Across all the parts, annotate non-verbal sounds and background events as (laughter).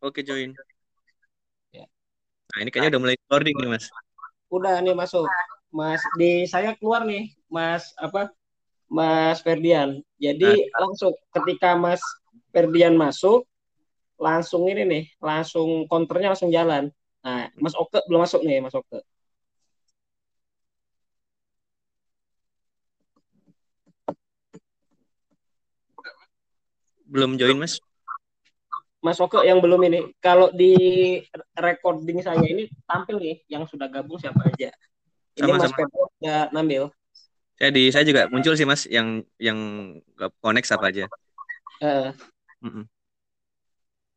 Oke, join. Ya. Nah, ini kayaknya udah mulai recording nih, Mas. Udah nih masuk. Mas di saya keluar nih, Mas apa? Mas Ferdian. Jadi langsung ketika Mas Ferdian masuk, langsung ini nih, langsung counternya langsung jalan. Nah, Mas Oke belum masuk nih, Mas Oke. Belum join, Mas. Mas Oke yang belum ini. Kalau di recording saya ini tampil nih yang sudah gabung siapa aja. Ini Sama, Mas sama. Ferdian udah nambil. Saya di saya juga muncul sih, Mas, yang yang nggak connect apa aja. Eh, Mm-mm.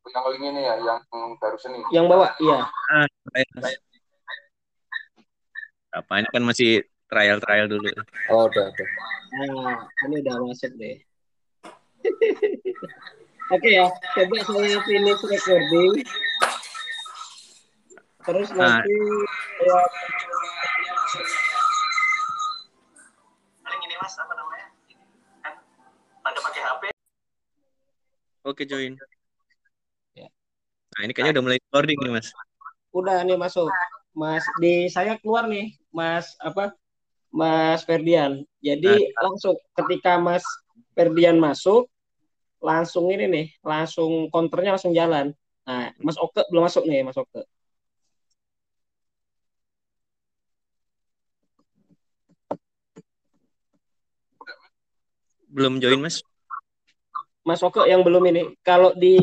yang link ini ya yang baru seni yang bawa, iya. Ah, ini kan masih trial-trial dulu. oh udah udah Nah, ini udah masuk deh. (laughs) Oke ya, coba saya finish recording. Terus Nah. nanti ya, paling ini mas apa namanya kan pada pakai HP Oke, join. Ya. Nah, ini kayaknya udah mulai recording nih, Mas. udah nih masuk. Mas di saya keluar nih, Mas apa? Mas Ferdian. Jadi langsung ketika Mas Ferdian masuk, langsung ini nih, langsung counternya langsung jalan. Nah, Mas Oke belum masuk nih, Mas Oke. Belum join, Mas. Mas Oke yang belum ini. Kalau di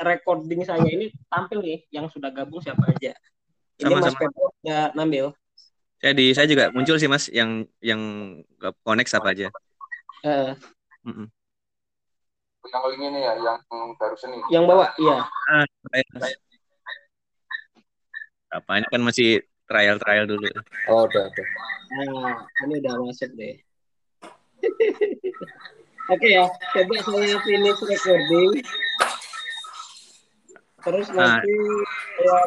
recording saya ini tampil nih yang sudah gabung siapa aja. Ini Sama, Mas. Ferdian udah nambil. Saya di saya juga muncul sih, Mas, yang yang connect apa aja. Eh, Mm-mm. Yang ini ya yang baru seni yang bawa, iya. Ah. Apa ini kan masih trial-trial dulu. oh udah udah Nah, ini udah masuk deh. (laughs) Oke ya, coba saya finish recording. Terus Nah. nanti ya,